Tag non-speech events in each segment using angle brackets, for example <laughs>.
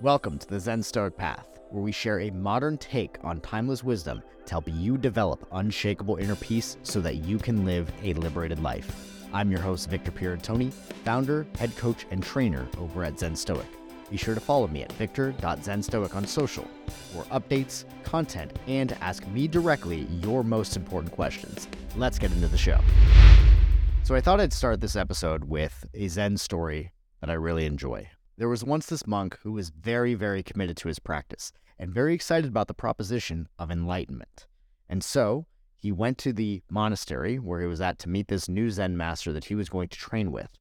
Welcome to the Zen Stoic Path, where we share a modern take on timeless wisdom to help you develop unshakable inner peace so that you can live a liberated life. I'm your host, Victor Pierantoni, founder, head coach, and trainer over at Zen Stoic. Be sure to follow me at victor.zenstoic on social for updates, content, and ask me directly your most important questions. Let's get into the show. So, I thought I'd start this episode with a Zen story that I really enjoy. There was once this monk who was very, very committed to his practice and very excited about the proposition of enlightenment. And so he went to the monastery where he was at to meet this new Zen master that he was going to train with.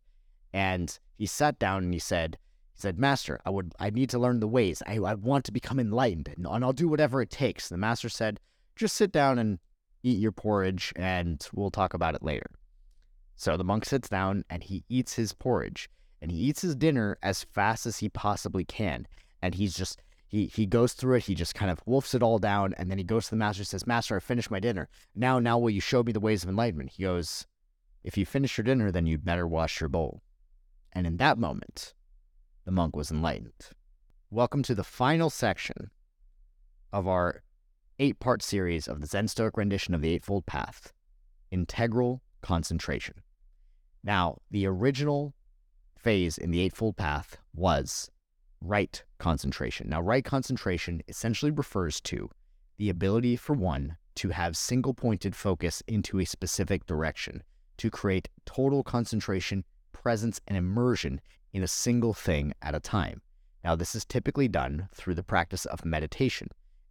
And he sat down and he said, he said, Master, I would I need to learn the ways. I, I want to become enlightened and, and I'll do whatever it takes. And The master said, just sit down and eat your porridge and we'll talk about it later. So the monk sits down and he eats his porridge and he eats his dinner as fast as he possibly can. And he's just he he goes through it. He just kind of wolfs it all down, and then he goes to the master and says, "Master, I finished my dinner. Now, now will you show me the ways of enlightenment?" He goes, "If you finish your dinner, then you'd better wash your bowl." And in that moment, the monk was enlightened. Welcome to the final section of our eight-part series of the Zen Stoic rendition of the Eightfold Path: integral concentration. Now, the original phase in the Eightfold Path was right concentration. Now, right concentration essentially refers to the ability for one to have single pointed focus into a specific direction, to create total concentration, presence, and immersion in a single thing at a time. Now, this is typically done through the practice of meditation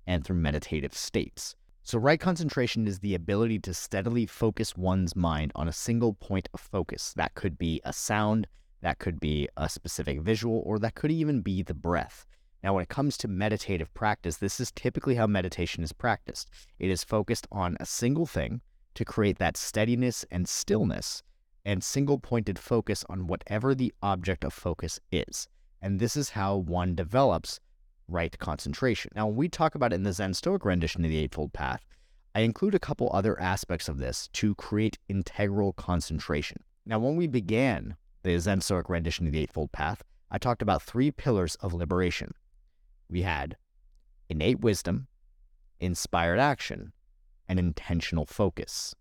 and through meditative states. So, right concentration is the ability to steadily focus one's mind on a single point of focus. That could be a sound, that could be a specific visual, or that could even be the breath. Now, when it comes to meditative practice, this is typically how meditation is practiced. It is focused on a single thing to create that steadiness and stillness and single pointed focus on whatever the object of focus is. And this is how one develops right concentration. Now, when we talk about it in the Zen Stoic rendition of the Eightfold Path, I include a couple other aspects of this to create integral concentration. Now, when we began the Zen Stoic rendition of the Eightfold Path, I talked about three pillars of liberation. We had innate wisdom, inspired action, and intentional focus.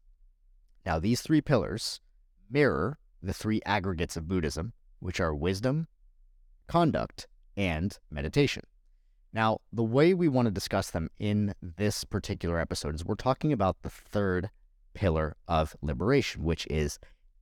Now, these three pillars mirror the three aggregates of Buddhism, which are wisdom, conduct, and meditation. Now, the way we want to discuss them in this particular episode is we're talking about the third pillar of liberation, which is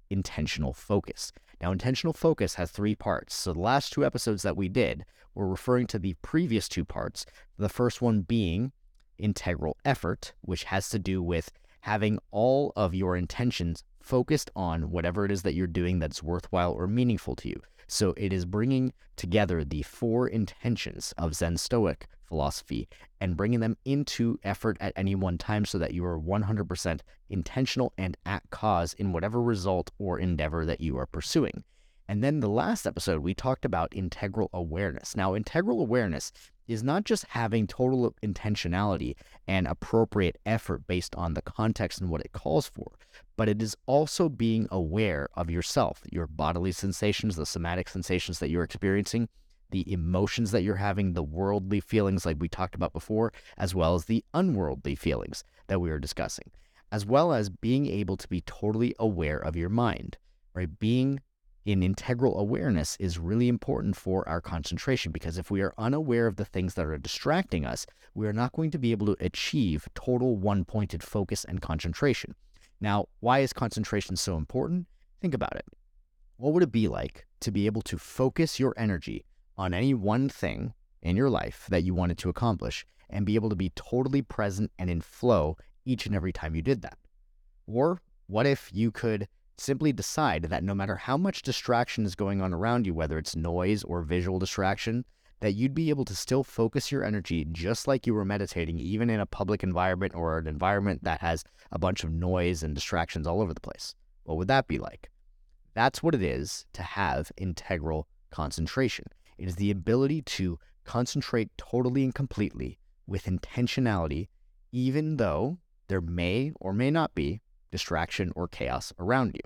intentional focus. Now, intentional focus has three parts. So, the last two episodes that we did were referring to the previous two parts. The first one being integral effort, which has to do with having all of your intentions focused on whatever it is that you're doing that's worthwhile or meaningful to you. So it is bringing together the four intentions of Zen Stoic philosophy and bringing them into effort at any one time so that you are 100% intentional and at cause in whatever result or endeavor that you are pursuing. And then the last episode, we talked about integral awareness. Now, integral awareness is not just having total intentionality and appropriate effort based on the context and what it calls for, but it is also being aware of yourself, your bodily sensations, the somatic sensations that you're experiencing, the emotions that you're having, the worldly feelings like we talked about before, as well as the unworldly feelings that we were discussing, as well as being able to be totally aware of your mind, right? Being in integral awareness is really important for our concentration because if we are unaware of the things that are distracting us, we are not going to be able to achieve total one pointed focus and concentration. Now, why is concentration so important? Think about it. What would it be like to be able to focus your energy on any one thing in your life that you wanted to accomplish and be able to be totally present and in flow each and every time you did that? Or what if you could simply decide that no matter how much distraction is going on around you, whether it's noise or visual distraction, that you'd be able to still focus your energy just like you were meditating, even in a public environment or an environment that has a bunch of noise and distractions all over the place. What would that be like? That's what it is to have integral concentration. It is the ability to concentrate totally and completely with intentionality, even though there may or may not be distraction or chaos around you.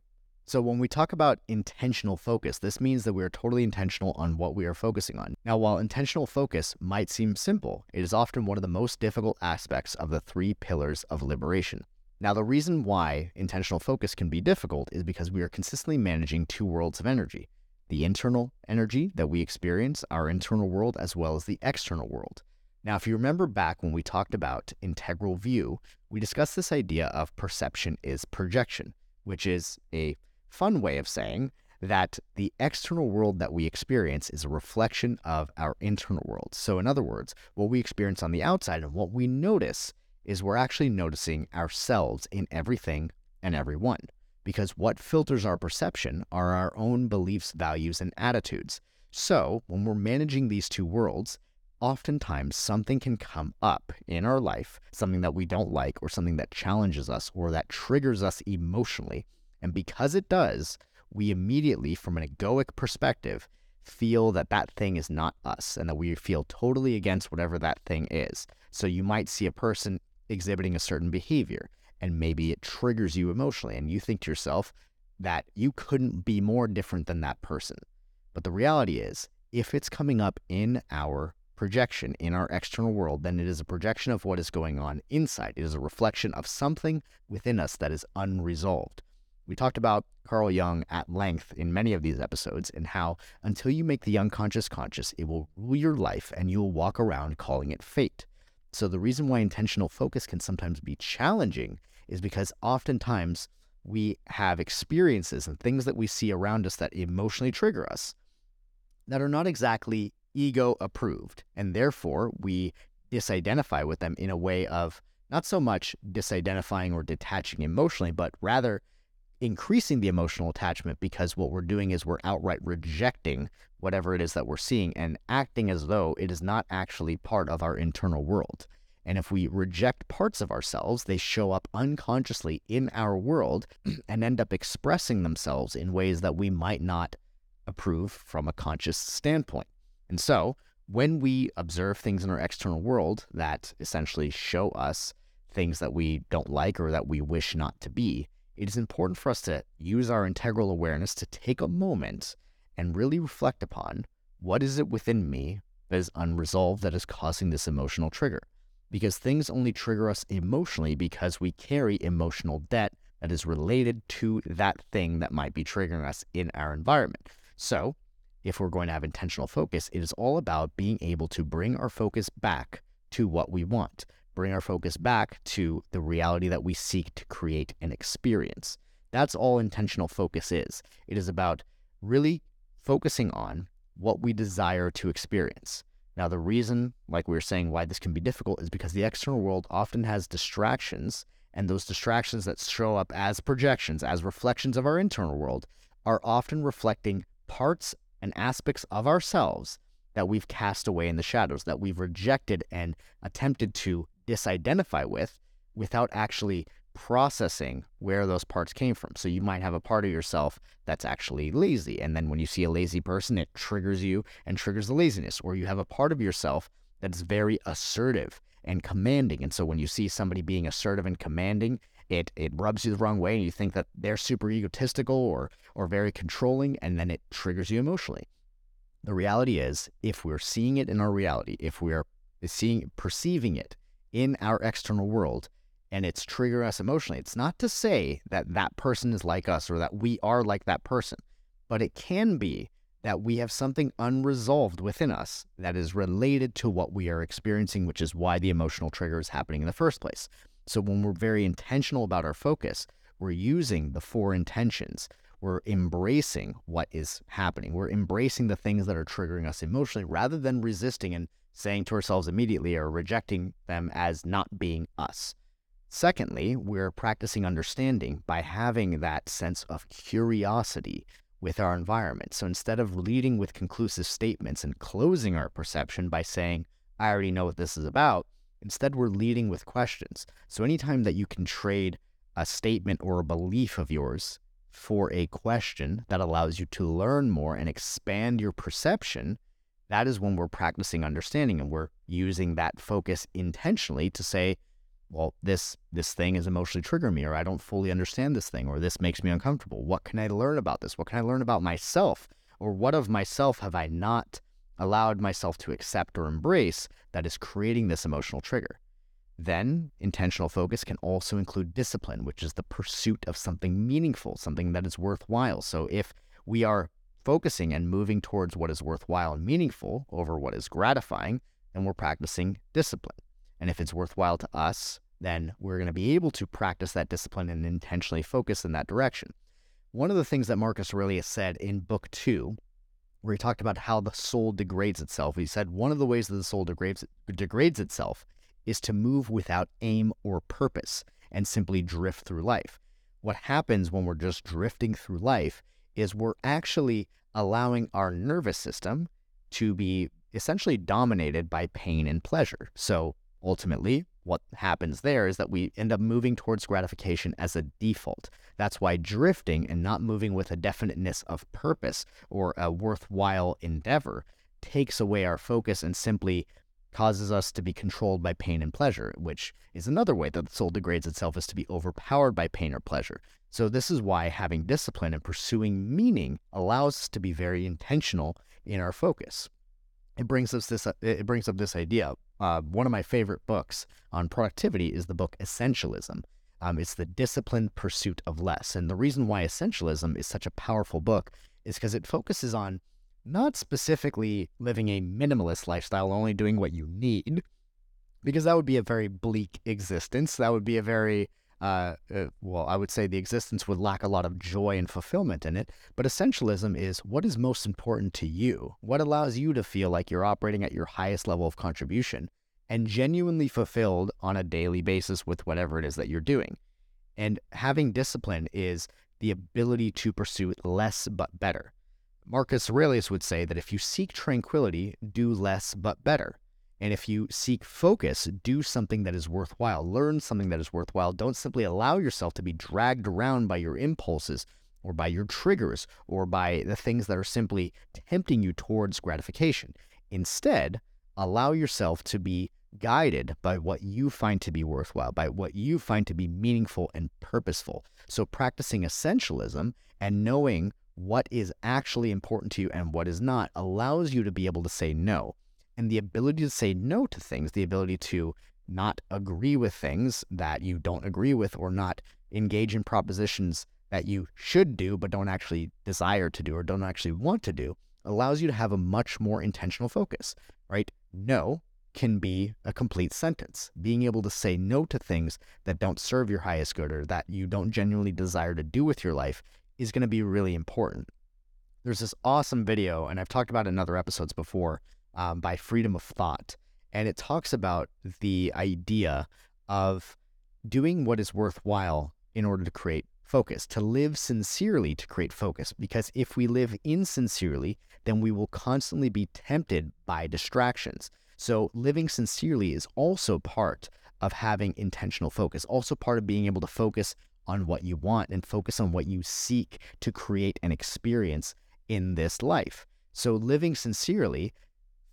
So, when we talk about intentional focus, this means that we are totally intentional on what we are focusing on. Now, while intentional focus might seem simple, it is often one of the most difficult aspects of the three pillars of liberation. Now, the reason why intentional focus can be difficult is because we are consistently managing two worlds of energy the internal energy that we experience, our internal world, as well as the external world. Now, if you remember back when we talked about integral view, we discussed this idea of perception is projection, which is a fun way of saying that the external world that we experience is a reflection of our internal world. So, in other words, what we experience on the outside and what we notice is we're actually noticing ourselves in everything and everyone. Because what filters our perception are our own beliefs, values, and attitudes. So, when we're managing these two worlds, oftentimes something can come up in our life, something that we don't like, or something that challenges us, or that triggers us emotionally and because it does, we immediately, from an egoic perspective, feel that that thing is not us and that we feel totally against whatever that thing is. So you might see a person exhibiting a certain behavior and maybe it triggers you emotionally and you think to yourself that you couldn't be more different than that person. But the reality is, if it's coming up in our projection in our external world, then it is a projection of what is going on inside. It is a reflection of something within us that is unresolved. We talked about Carl Jung at length in many of these episodes and how until you make the unconscious conscious, it will rule your life and you will walk around calling it fate. So, the reason why intentional focus can sometimes be challenging is because oftentimes we have experiences and things that we see around us that emotionally trigger us that are not exactly ego approved. And therefore, we disidentify with them in a way of not so much disidentifying or detaching emotionally, but rather increasing the emotional attachment because what we're doing is we're outright rejecting whatever it is that we're seeing and acting as though it is not actually part of our internal world. And if we reject parts of ourselves, they show up unconsciously in our world <clears throat> and end up expressing themselves in ways that we might not approve from a conscious standpoint. And so, when we observe things in our external world that essentially show us things that we don't like or that we wish not to be, it is important for us to use our integral awareness to take a moment and really reflect upon what is it within me that is unresolved that is causing this emotional trigger. Because things only trigger us emotionally because we carry emotional debt that is related to that thing that might be triggering us in our environment. So, if we're going to have intentional focus, it is all about being able to bring our focus back to what we want bring our focus back to the reality that we seek to create and experience. That's all intentional focus is. It is about really focusing on what we desire to experience. Now, the reason, like we were saying, why this can be difficult is because the external world often has distractions, and those distractions that show up as projections, as reflections of our internal world, are often reflecting parts and aspects of ourselves that we've cast away in the shadows, that we've rejected and attempted to disidentify with without actually processing where those parts came from. So you might have a part of yourself that's actually lazy. And then when you see a lazy person, it triggers you and triggers the laziness. Or you have a part of yourself that's very assertive and commanding. And so when you see somebody being assertive and commanding, it it rubs you the wrong way and you think that they're super egotistical or or very controlling and then it triggers you emotionally. The reality is if we're seeing it in our reality, if we're seeing perceiving it in our external world and it's trigger us emotionally. It's not to say that that person is like us or that we are like that person, but it can be that we have something unresolved within us that is related to what we are experiencing, which is why the emotional trigger is happening in the first place. So when we're very intentional about our focus, we're using the four intentions. We're embracing what is happening. We're embracing the things that are triggering us emotionally rather than resisting and saying to ourselves immediately or rejecting them as not being us. Secondly, we're practicing understanding by having that sense of curiosity with our environment. So instead of leading with conclusive statements and closing our perception by saying, I already know what this is about, instead we're leading with questions. So anytime that you can trade a statement or a belief of yours for a question that allows you to learn more and expand your perception, that is when we're practicing understanding and we're using that focus intentionally to say, well, this this thing is emotionally triggering me, or I don't fully understand this thing, or this makes me uncomfortable. What can I learn about this? What can I learn about myself? Or what of myself have I not allowed myself to accept or embrace that is creating this emotional trigger? Then, intentional focus can also include discipline, which is the pursuit of something meaningful, something that is worthwhile. So, if we are focusing and moving towards what is worthwhile and meaningful over what is gratifying, then we're practicing discipline. And if it's worthwhile to us, then we're going to be able to practice that discipline and intentionally focus in that direction. One of the things that Marcus Aurelius said in book two, where he talked about how the soul degrades itself, he said one of the ways that the soul degrades, degrades itself is to move without aim or purpose and simply drift through life. What happens when we're just drifting through life is we're actually allowing our nervous system to be essentially dominated by pain and pleasure. So ultimately, what happens there is that we end up moving towards gratification as a default. That's why drifting and not moving with a definiteness of purpose or a worthwhile endeavor takes away our focus and simply causes us to be controlled by pain and pleasure, which is another way that the soul degrades itself is to be overpowered by pain or pleasure. So this is why having discipline and pursuing meaning allows us to be very intentional in our focus. It brings us this it brings up this idea. Uh, one of my favorite books on productivity is the book Essentialism. Um, it's the disciplined pursuit of less. And the reason why Essentialism is such a powerful book is because it focuses on not specifically living a minimalist lifestyle, only doing what you need, because that would be a very bleak existence. That would be a very, uh, uh, well, I would say the existence would lack a lot of joy and fulfillment in it. But essentialism is what is most important to you? What allows you to feel like you're operating at your highest level of contribution and genuinely fulfilled on a daily basis with whatever it is that you're doing? And having discipline is the ability to pursue less but better. Marcus Aurelius would say that if you seek tranquility, do less but better. And if you seek focus, do something that is worthwhile. Learn something that is worthwhile. Don't simply allow yourself to be dragged around by your impulses or by your triggers or by the things that are simply tempting you towards gratification. Instead, allow yourself to be guided by what you find to be worthwhile, by what you find to be meaningful and purposeful. So, practicing essentialism and knowing what is actually important to you and what is not allows you to be able to say no. And the ability to say no to things, the ability to not agree with things that you don't agree with or not engage in propositions that you should do but don't actually desire to do or don't actually want to do allows you to have a much more intentional focus, right? No can be a complete sentence. Being able to say no to things that don't serve your highest good or that you don't genuinely desire to do with your life is going to be really important. There's this awesome video, and I've talked about it in other episodes before, um, by Freedom of Thought. And it talks about the idea of doing what is worthwhile in order to create focus, to live sincerely to create focus. Because if we live insincerely, then we will constantly be tempted by distractions. So, living sincerely is also part of having intentional focus, also part of being able to focus on what you want and focus on what you seek to create an experience in this life. So, living sincerely,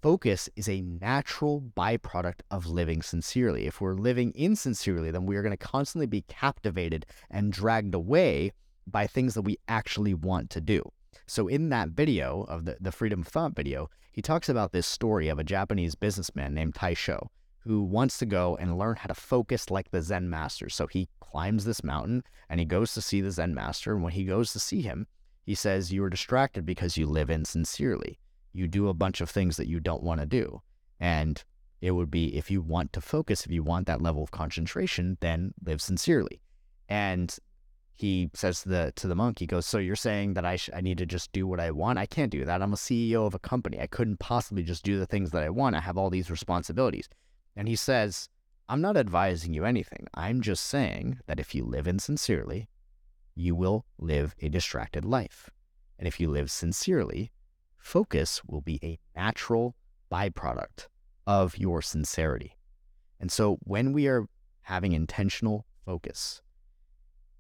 focus is a natural byproduct of living sincerely. If we're living insincerely, then we are going to constantly be captivated and dragged away by things that we actually want to do. So, in that video of the, the Freedom of Thought video, he talks about this story of a Japanese businessman named Taisho who wants to go and learn how to focus like the Zen master. So he climbs this mountain and he goes to see the Zen master. And when he goes to see him, he says, You are distracted because you live insincerely. You do a bunch of things that you don't want to do. And it would be if you want to focus, if you want that level of concentration, then live sincerely. And he says to the to the monk, he goes, "So you're saying that I sh- I need to just do what I want? I can't do that. I'm a CEO of a company. I couldn't possibly just do the things that I want. I have all these responsibilities." And he says, I'm not advising you anything. I'm just saying that if you live insincerely, you will live a distracted life. And if you live sincerely, focus will be a natural byproduct of your sincerity. And so when we are having intentional focus,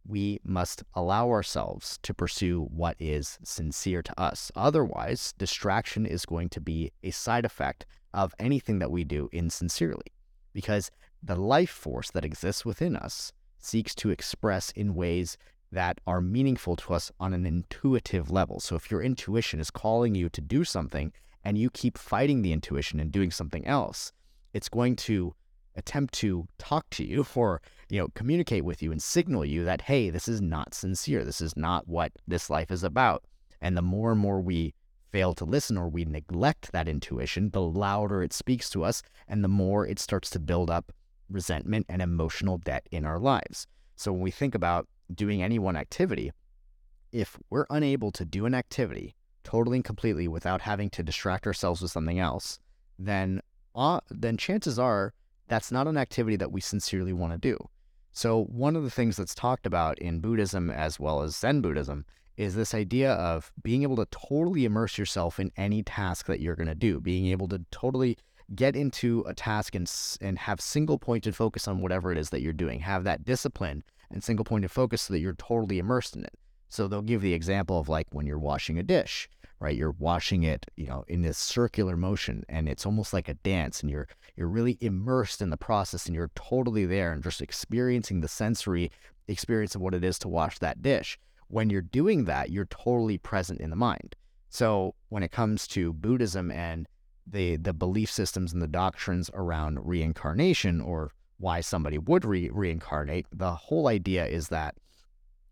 we must allow ourselves to pursue what is sincere to us. Otherwise, distraction is going to be a side effect of anything that we do insincerely. Because the life force that exists within us seeks to express in ways that are meaningful to us on an intuitive level. So if your intuition is calling you to do something and you keep fighting the intuition and doing something else, it's going to attempt to talk to you <laughs> or you know communicate with you and signal you that hey this is not sincere. This is not what this life is about. And the more and more we fail to listen or we neglect that intuition the louder it speaks to us and the more it starts to build up resentment and emotional debt in our lives. So when we think about doing any one activity if we're unable to do an activity totally and completely without having to distract ourselves with something else then uh, then chances are that's not an activity that we sincerely want to do. So, one of the things that's talked about in Buddhism as well as Zen Buddhism is this idea of being able to totally immerse yourself in any task that you're going to do, being able to totally get into a task and, and have single pointed focus on whatever it is that you're doing, have that discipline and single point of focus so that you're totally immersed in it. So, they'll give the example of like when you're washing a dish right? You're washing it, you know, in this circular motion and it's almost like a dance and you're you're really immersed in the process and you're totally there and just experiencing the sensory experience of what it is to wash that dish. When you're doing that, you're totally present in the mind. So when it comes to Buddhism and the the belief systems and the doctrines around reincarnation or why somebody would re- reincarnate, the whole idea is that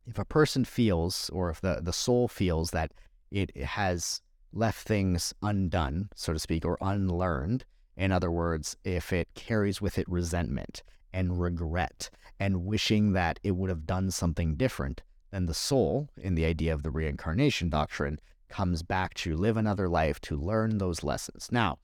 if a person feels or if the, the soul feels that it has left things undone, so to speak, or unlearned. In other words, if it carries with it resentment and regret and wishing that it would have done something different, then the soul, in the idea of the reincarnation doctrine, comes back to live another life to learn those lessons. Now,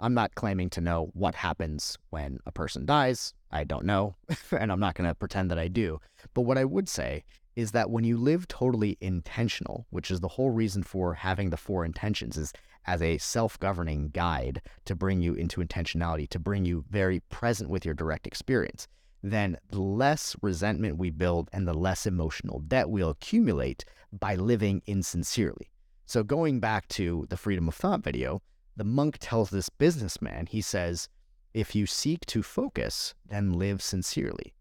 I'm not claiming to know what happens when a person dies. I don't know, <laughs> and I'm not going to pretend that I do. But what I would say is that when you live totally intentional, which is the whole reason for having the four intentions, is as a self governing guide to bring you into intentionality, to bring you very present with your direct experience, then the less resentment we build and the less emotional debt we'll accumulate by living insincerely. So, going back to the freedom of thought video, the monk tells this businessman, he says, if you seek to focus, then live sincerely.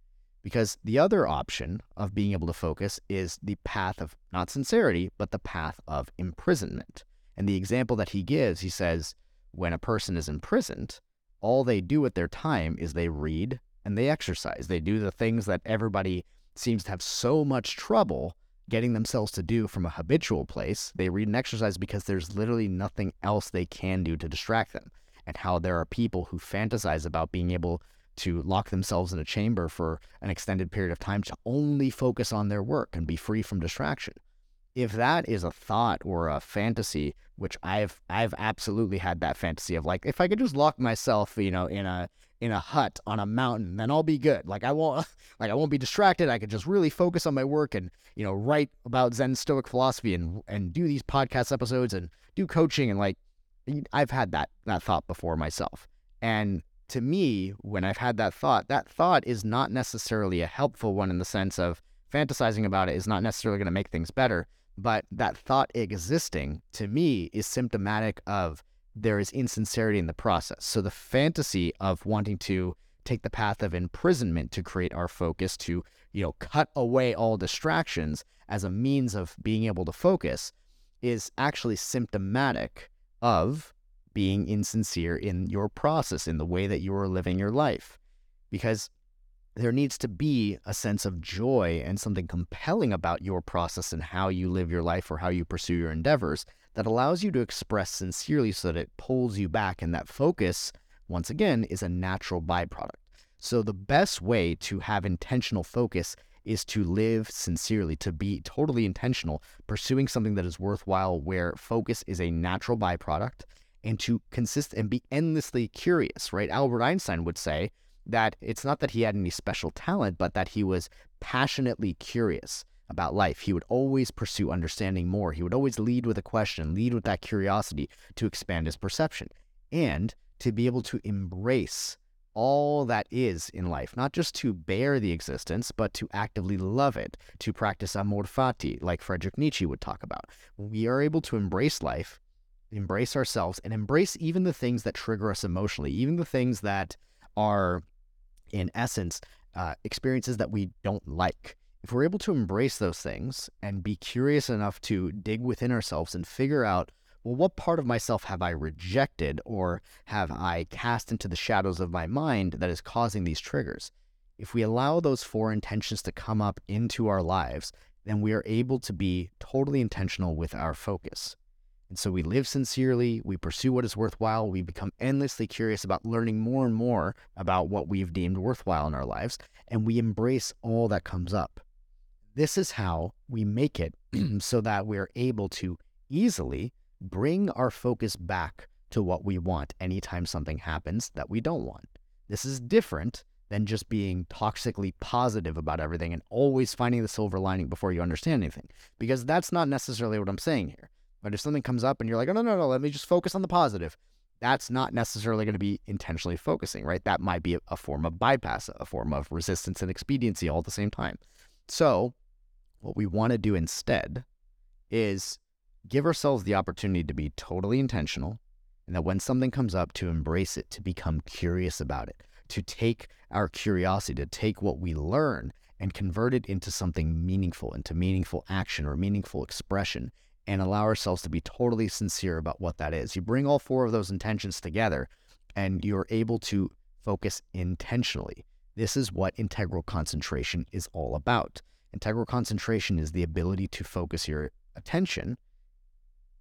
Because the other option of being able to focus is the path of not sincerity, but the path of imprisonment. And the example that he gives, he says, when a person is imprisoned, all they do with their time is they read and they exercise. They do the things that everybody seems to have so much trouble getting themselves to do from a habitual place. They read and exercise because there's literally nothing else they can do to distract them. And how there are people who fantasize about being able to lock themselves in a chamber for an extended period of time to only focus on their work and be free from distraction. If that is a thought or a fantasy, which I've I've absolutely had that fantasy of like if I could just lock myself, you know, in a in a hut on a mountain, then I'll be good. Like I won't <laughs> like I won't be distracted. I could just really focus on my work and, you know, write about Zen Stoic philosophy and and do these podcast episodes and do coaching and like I've had that that thought before myself. And to me, when I've had that thought, that thought is not necessarily a helpful one in the sense of fantasizing about it is not necessarily going to make things better. But that thought existing to me is symptomatic of there is insincerity in the process. So the fantasy of wanting to take the path of imprisonment to create our focus, to, you know, cut away all distractions as a means of being able to focus is actually symptomatic of being insincere in your process, in the way that you are living your life. Because there needs to be a sense of joy and something compelling about your process and how you live your life or how you pursue your endeavors that allows you to express sincerely so that it pulls you back. And that focus, once again, is a natural byproduct. So, the best way to have intentional focus is to live sincerely, to be totally intentional, pursuing something that is worthwhile, where focus is a natural byproduct and to consist and be endlessly curious, right? Albert Einstein would say that it's not that he had any special talent, but that he was passionately curious about life. He would always pursue understanding more. He would always lead with a question, lead with that curiosity to expand his perception and to be able to embrace all that is in life, not just to bear the existence, but to actively love it, to practice amor fati, like Friedrich Nietzsche would talk about. we are able to embrace life, embrace ourselves and embrace even the things that trigger us emotionally, even the things that are in essence, uh, experiences that we don't like. If we're able to embrace those things and be curious enough to dig within ourselves and figure out, well, what part of myself have I rejected or have I cast into the shadows of my mind that is causing these triggers? If we allow those four intentions to come up into our lives, then we are able to be totally intentional with our focus. And so we live sincerely, we pursue what is worthwhile, we become endlessly curious about learning more and more about what we've deemed worthwhile in our lives, and we embrace all that comes up. This is how we make it <clears throat> so that we're able to easily bring our focus back to what we want anytime something happens that we don't want. This is different than just being toxically positive about everything and always finding the silver lining before you understand anything, because that's not necessarily what I'm saying here. But if something comes up and you're like, oh, no, no, no, let me just focus on the positive, that's not necessarily going to be intentionally focusing, right? That might be a, a form of bypass, a form of resistance and expediency all at the same time. So, what we want to do instead is give ourselves the opportunity to be totally intentional and that when something comes up, to embrace it, to become curious about it, to take our curiosity, to take what we learn and convert it into something meaningful, into meaningful action or meaningful expression, and allow ourselves to be totally sincere about what that is. You bring all four of those intentions together and you're able to focus intentionally. This is what integral concentration is all about. Integral concentration is the ability to focus your attention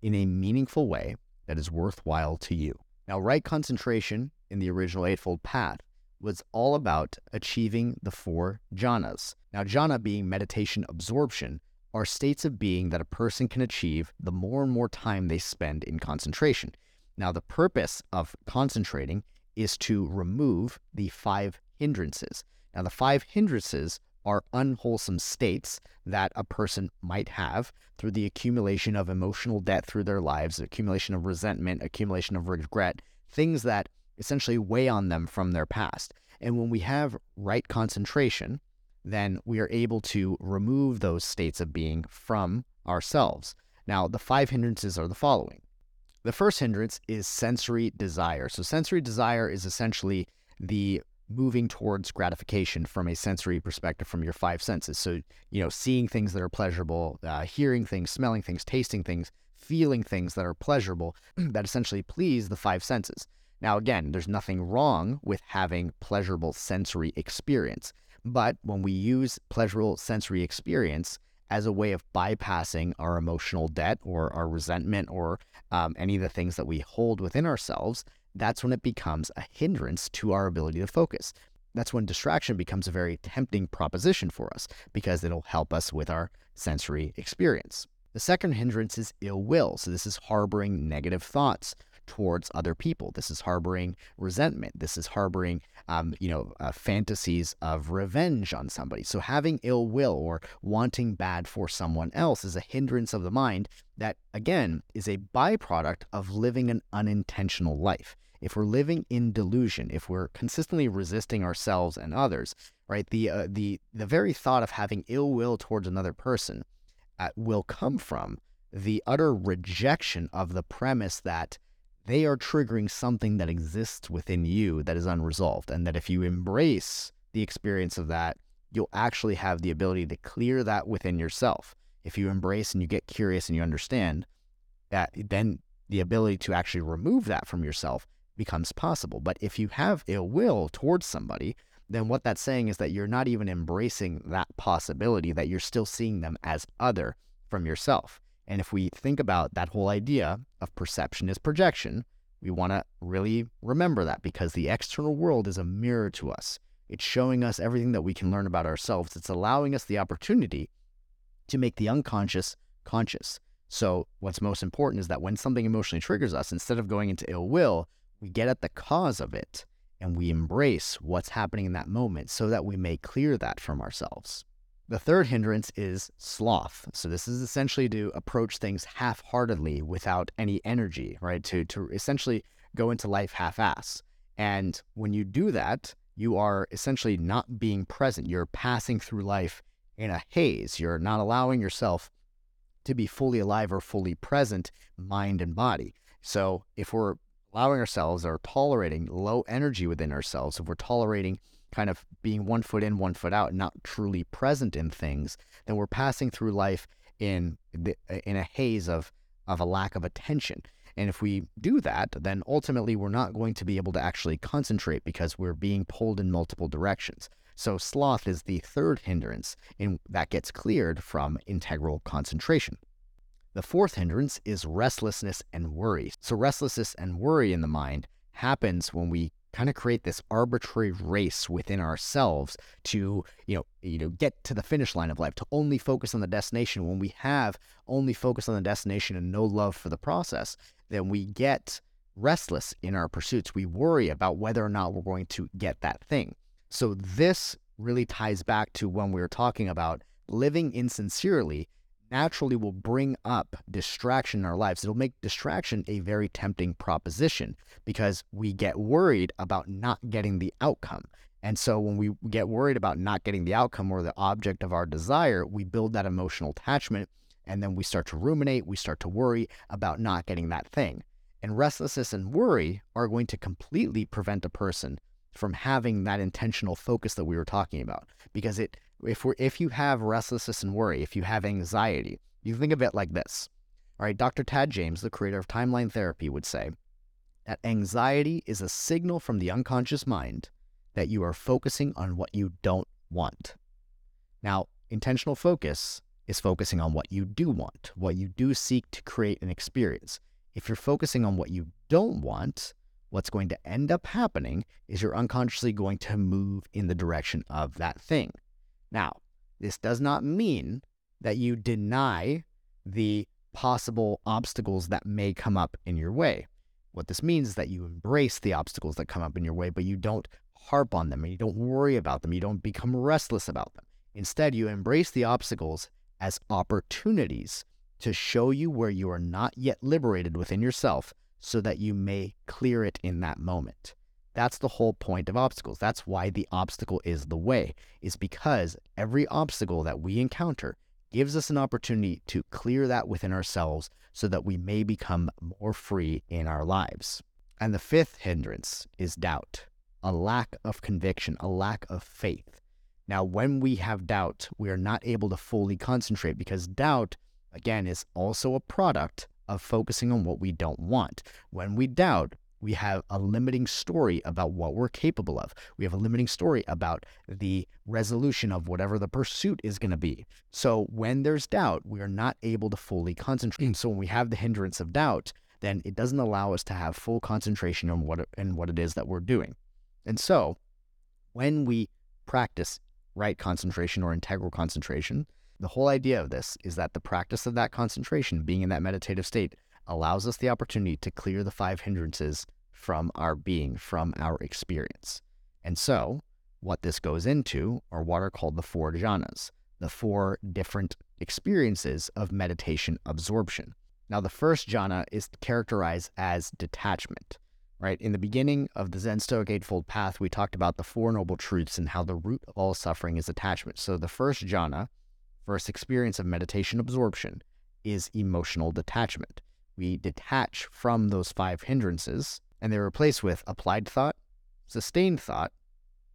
in a meaningful way that is worthwhile to you. Now, right concentration in the original Eightfold Path was all about achieving the four jhanas. Now, jhana being meditation absorption, are states of being that a person can achieve the more and more time they spend in concentration. Now, the purpose of concentrating is to remove the five hindrances. Now, the five hindrances are unwholesome states that a person might have through the accumulation of emotional debt through their lives, accumulation of resentment, accumulation of regret, things that essentially weigh on them from their past. And when we have right concentration, then we are able to remove those states of being from ourselves. Now, the five hindrances are the following. The first hindrance is sensory desire. So, sensory desire is essentially the moving towards gratification from a sensory perspective from your five senses. So, you know, seeing things that are pleasurable, uh, hearing things, smelling things, tasting things, feeling things that are pleasurable <clears throat> that essentially please the five senses. Now, again, there's nothing wrong with having pleasurable sensory experience. But when we use pleasurable sensory experience as a way of bypassing our emotional debt or our resentment or um, any of the things that we hold within ourselves, that's when it becomes a hindrance to our ability to focus. That's when distraction becomes a very tempting proposition for us because it'll help us with our sensory experience. The second hindrance is ill will. So, this is harboring negative thoughts towards other people. This is harboring resentment. This is harboring, um, you know, uh, fantasies of revenge on somebody. So having ill will or wanting bad for someone else is a hindrance of the mind that, again, is a byproduct of living an unintentional life. If we're living in delusion, if we're consistently resisting ourselves and others, right, the uh, the the very thought of having ill will towards another person uh, will come from the utter rejection of the premise that they are triggering something that exists within you that is unresolved. And that if you embrace the experience of that, you'll actually have the ability to clear that within yourself. If you embrace and you get curious and you understand that, then the ability to actually remove that from yourself becomes possible. But if you have ill will towards somebody, then what that's saying is that you're not even embracing that possibility, that you're still seeing them as other from yourself. And if we think about that whole idea of perception is projection, we want to really remember that because the external world is a mirror to us. It's showing us everything that we can learn about ourselves. It's allowing us the opportunity to make the unconscious conscious. So, what's most important is that when something emotionally triggers us, instead of going into ill will, we get at the cause of it and we embrace what's happening in that moment so that we may clear that from ourselves. The third hindrance is sloth. So this is essentially to approach things half-heartedly without any energy, right? To to essentially go into life half-ass. And when you do that, you are essentially not being present. You're passing through life in a haze. You're not allowing yourself to be fully alive or fully present, mind and body. So if we're allowing ourselves or tolerating low energy within ourselves, if we're tolerating kind of being one foot in, one foot out, not truly present in things, then we're passing through life in the, in a haze of of a lack of attention. And if we do that, then ultimately we're not going to be able to actually concentrate because we're being pulled in multiple directions. So sloth is the third hindrance in, that gets cleared from integral concentration. The fourth hindrance is restlessness and worry. So restlessness and worry in the mind happens when we kind of create this arbitrary race within ourselves to you know you know get to the finish line of life to only focus on the destination. When we have only focus on the destination and no love for the process then we get restless in our pursuits. We worry about whether or not we're going to get that thing. So this really ties back to when we were talking about living insincerely naturally will bring up distraction in our lives. It'll make distraction a very tempting proposition because we get worried about not getting the outcome. And so when we get worried about not getting the outcome or the object of our desire, we build that emotional attachment and then we start to ruminate, we start to worry about not getting that thing. And restlessness and worry are going to completely prevent a person from having that intentional focus that we were talking about because it if we if you have restlessness and worry, if you have anxiety, you think of it like this. All right, Dr. Tad James, the creator of timeline therapy, would say that anxiety is a signal from the unconscious mind that you are focusing on what you don't want. Now, intentional focus is focusing on what you do want, what you do seek to create an experience. If you're focusing on what you don't want, what's going to end up happening is you're unconsciously going to move in the direction of that thing. Now, this does not mean that you deny the possible obstacles that may come up in your way. What this means is that you embrace the obstacles that come up in your way, but you don't harp on them and you don't worry about them. You don't become restless about them. Instead, you embrace the obstacles as opportunities to show you where you are not yet liberated within yourself so that you may clear it in that moment. That's the whole point of obstacles. That's why the obstacle is the way, is because every obstacle that we encounter gives us an opportunity to clear that within ourselves so that we may become more free in our lives. And the fifth hindrance is doubt, a lack of conviction, a lack of faith. Now, when we have doubt, we are not able to fully concentrate because doubt, again, is also a product of focusing on what we don't want. When we doubt, we have a limiting story about what we're capable of. We have a limiting story about the resolution of whatever the pursuit is going to be. So when there's doubt, we are not able to fully concentrate. So when we have the hindrance of doubt, then it doesn't allow us to have full concentration on what and what it is that we're doing. And so when we practice right concentration or integral concentration, the whole idea of this is that the practice of that concentration, being in that meditative state, allows us the opportunity to clear the five hindrances from our being, from our experience. And so, what this goes into are what are called the four jhanas, the four different experiences of meditation absorption. Now, the first jhana is characterized as detachment, right? In the beginning of the Zen Stoic Eightfold Path, we talked about the Four Noble Truths and how the root of all suffering is attachment. So, the first jhana, first experience of meditation absorption, is emotional detachment we detach from those five hindrances and they're replaced with applied thought, sustained thought,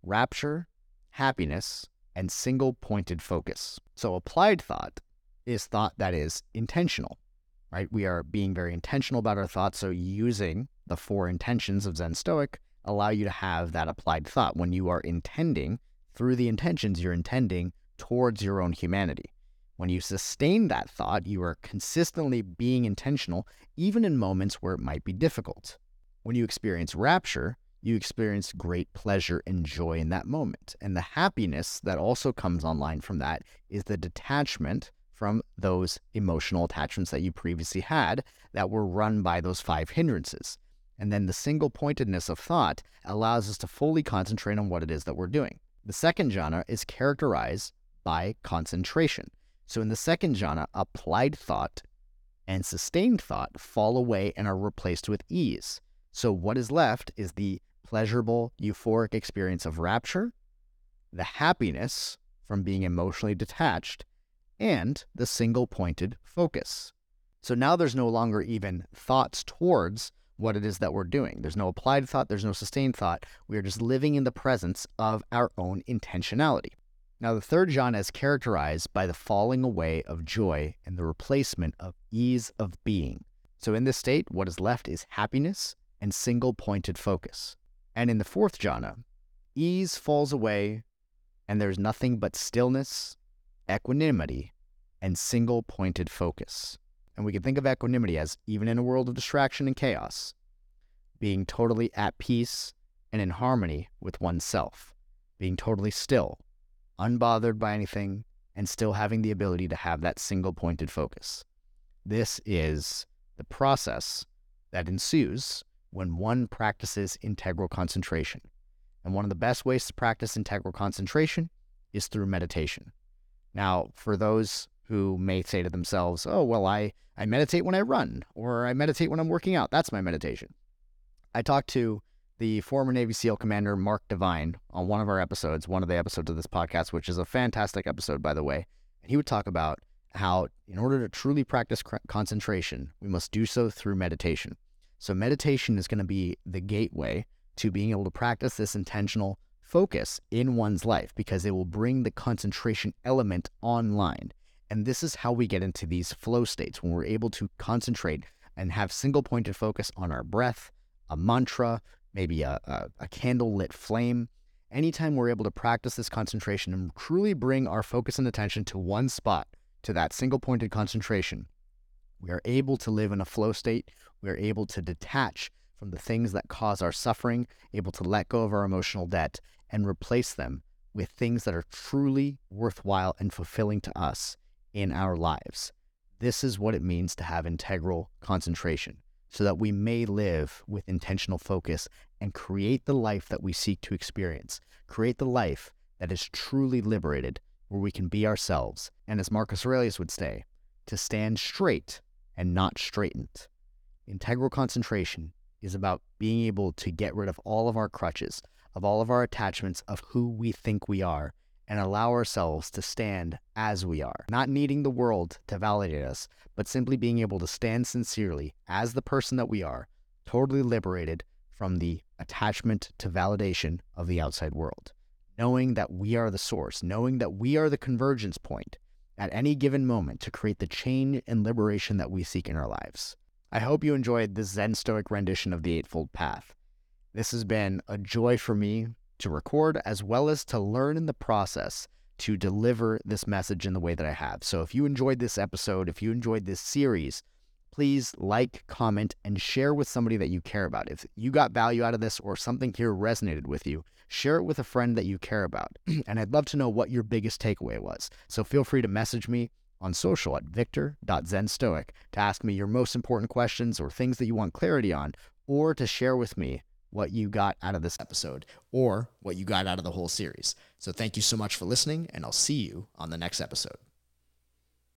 rapture, happiness, and single pointed focus. So, applied thought is thought that is intentional, right? We are being very intentional about our thoughts. So, using the four intentions of Zen Stoic allow you to have that applied thought. When you are intending, through the intentions, you're intending towards your own humanity. When you sustain that thought, you are consistently being intentional, even in moments where it might be difficult. When you experience rapture, you experience great pleasure and joy in that moment. And the happiness that also comes online from that is the detachment from those emotional attachments that you previously had that were run by those five hindrances. And then the single pointedness of thought allows us to fully concentrate on what it is that we're doing. The second jhana is characterized by concentration. So in the second jhana, applied thought and sustained thought fall away and are replaced with ease. So what is left is the pleasurable, euphoric experience of rapture, the happiness from being emotionally detached, and the single pointed focus. So now there's no longer even thoughts towards what it is that we're doing. There's no applied thought, there's no sustained thought. We are just living in the presence of our own intentionality. Now, the third jhana is characterized by the falling away of joy and the replacement of ease of being. So, in this state, what is left is happiness and single pointed focus. And in the fourth jhana, ease falls away and there's nothing but stillness, equanimity, and single pointed focus. And we can think of equanimity as, even in a world of distraction and chaos, being totally at peace and in harmony with oneself, being totally still unbothered by anything, and still having the ability to have that single pointed focus. This is the process that ensues when one practices integral concentration. And one of the best ways to practice integral concentration is through meditation. Now, for those who may say to themselves, oh, well, I, I meditate when I run, or I meditate when I'm working out. That's my meditation. I talked to the former Navy SEAL commander Mark Divine on one of our episodes, one of the episodes of this podcast, which is a fantastic episode, by the way. And he would talk about how, in order to truly practice concentration, we must do so through meditation. So, meditation is going to be the gateway to being able to practice this intentional focus in one's life because it will bring the concentration element online. And this is how we get into these flow states when we're able to concentrate and have single pointed focus on our breath, a mantra, maybe a, a, a candle lit flame. Anytime we're able to practice this concentration and truly bring our focus and attention to one spot, to that single pointed concentration, we are able to live in a flow state. We are able to detach from the things that cause our suffering, able to let go of our emotional debt and replace them with things that are truly worthwhile and fulfilling to us in our lives. This is what it means to have integral concentration so that we may live with intentional focus and create the life that we seek to experience. Create the life that is truly liberated, where we can be ourselves. And as Marcus Aurelius would say, to stand straight and not straightened. Integral concentration is about being able to get rid of all of our crutches, of all of our attachments of who we think we are, and allow ourselves to stand as we are, not needing the world to validate us, but simply being able to stand sincerely as the person that we are, totally liberated from the attachment to validation of the outside world. Knowing that we are the source, knowing that we are the convergence point at any given moment to create the change and liberation that we seek in our lives. I hope you enjoyed this Zen Stoic rendition of the Eightfold Path. This has been a joy for me to record as well as to learn in the process to deliver this message in the way that I have. So if you enjoyed this episode, if you enjoyed this series, please like, comment, and share with somebody that you care about. If you got value out of this or something here resonated with you, share it with a friend that you care about. <clears throat> and I'd love to know what your biggest takeaway was. So feel free to message me on social at victor.zenstoic to ask me your most important questions or things that you want clarity on, or to share with me what you got out of this episode or what you got out of the whole series. So thank you so much for listening, and I'll see you on the next episode.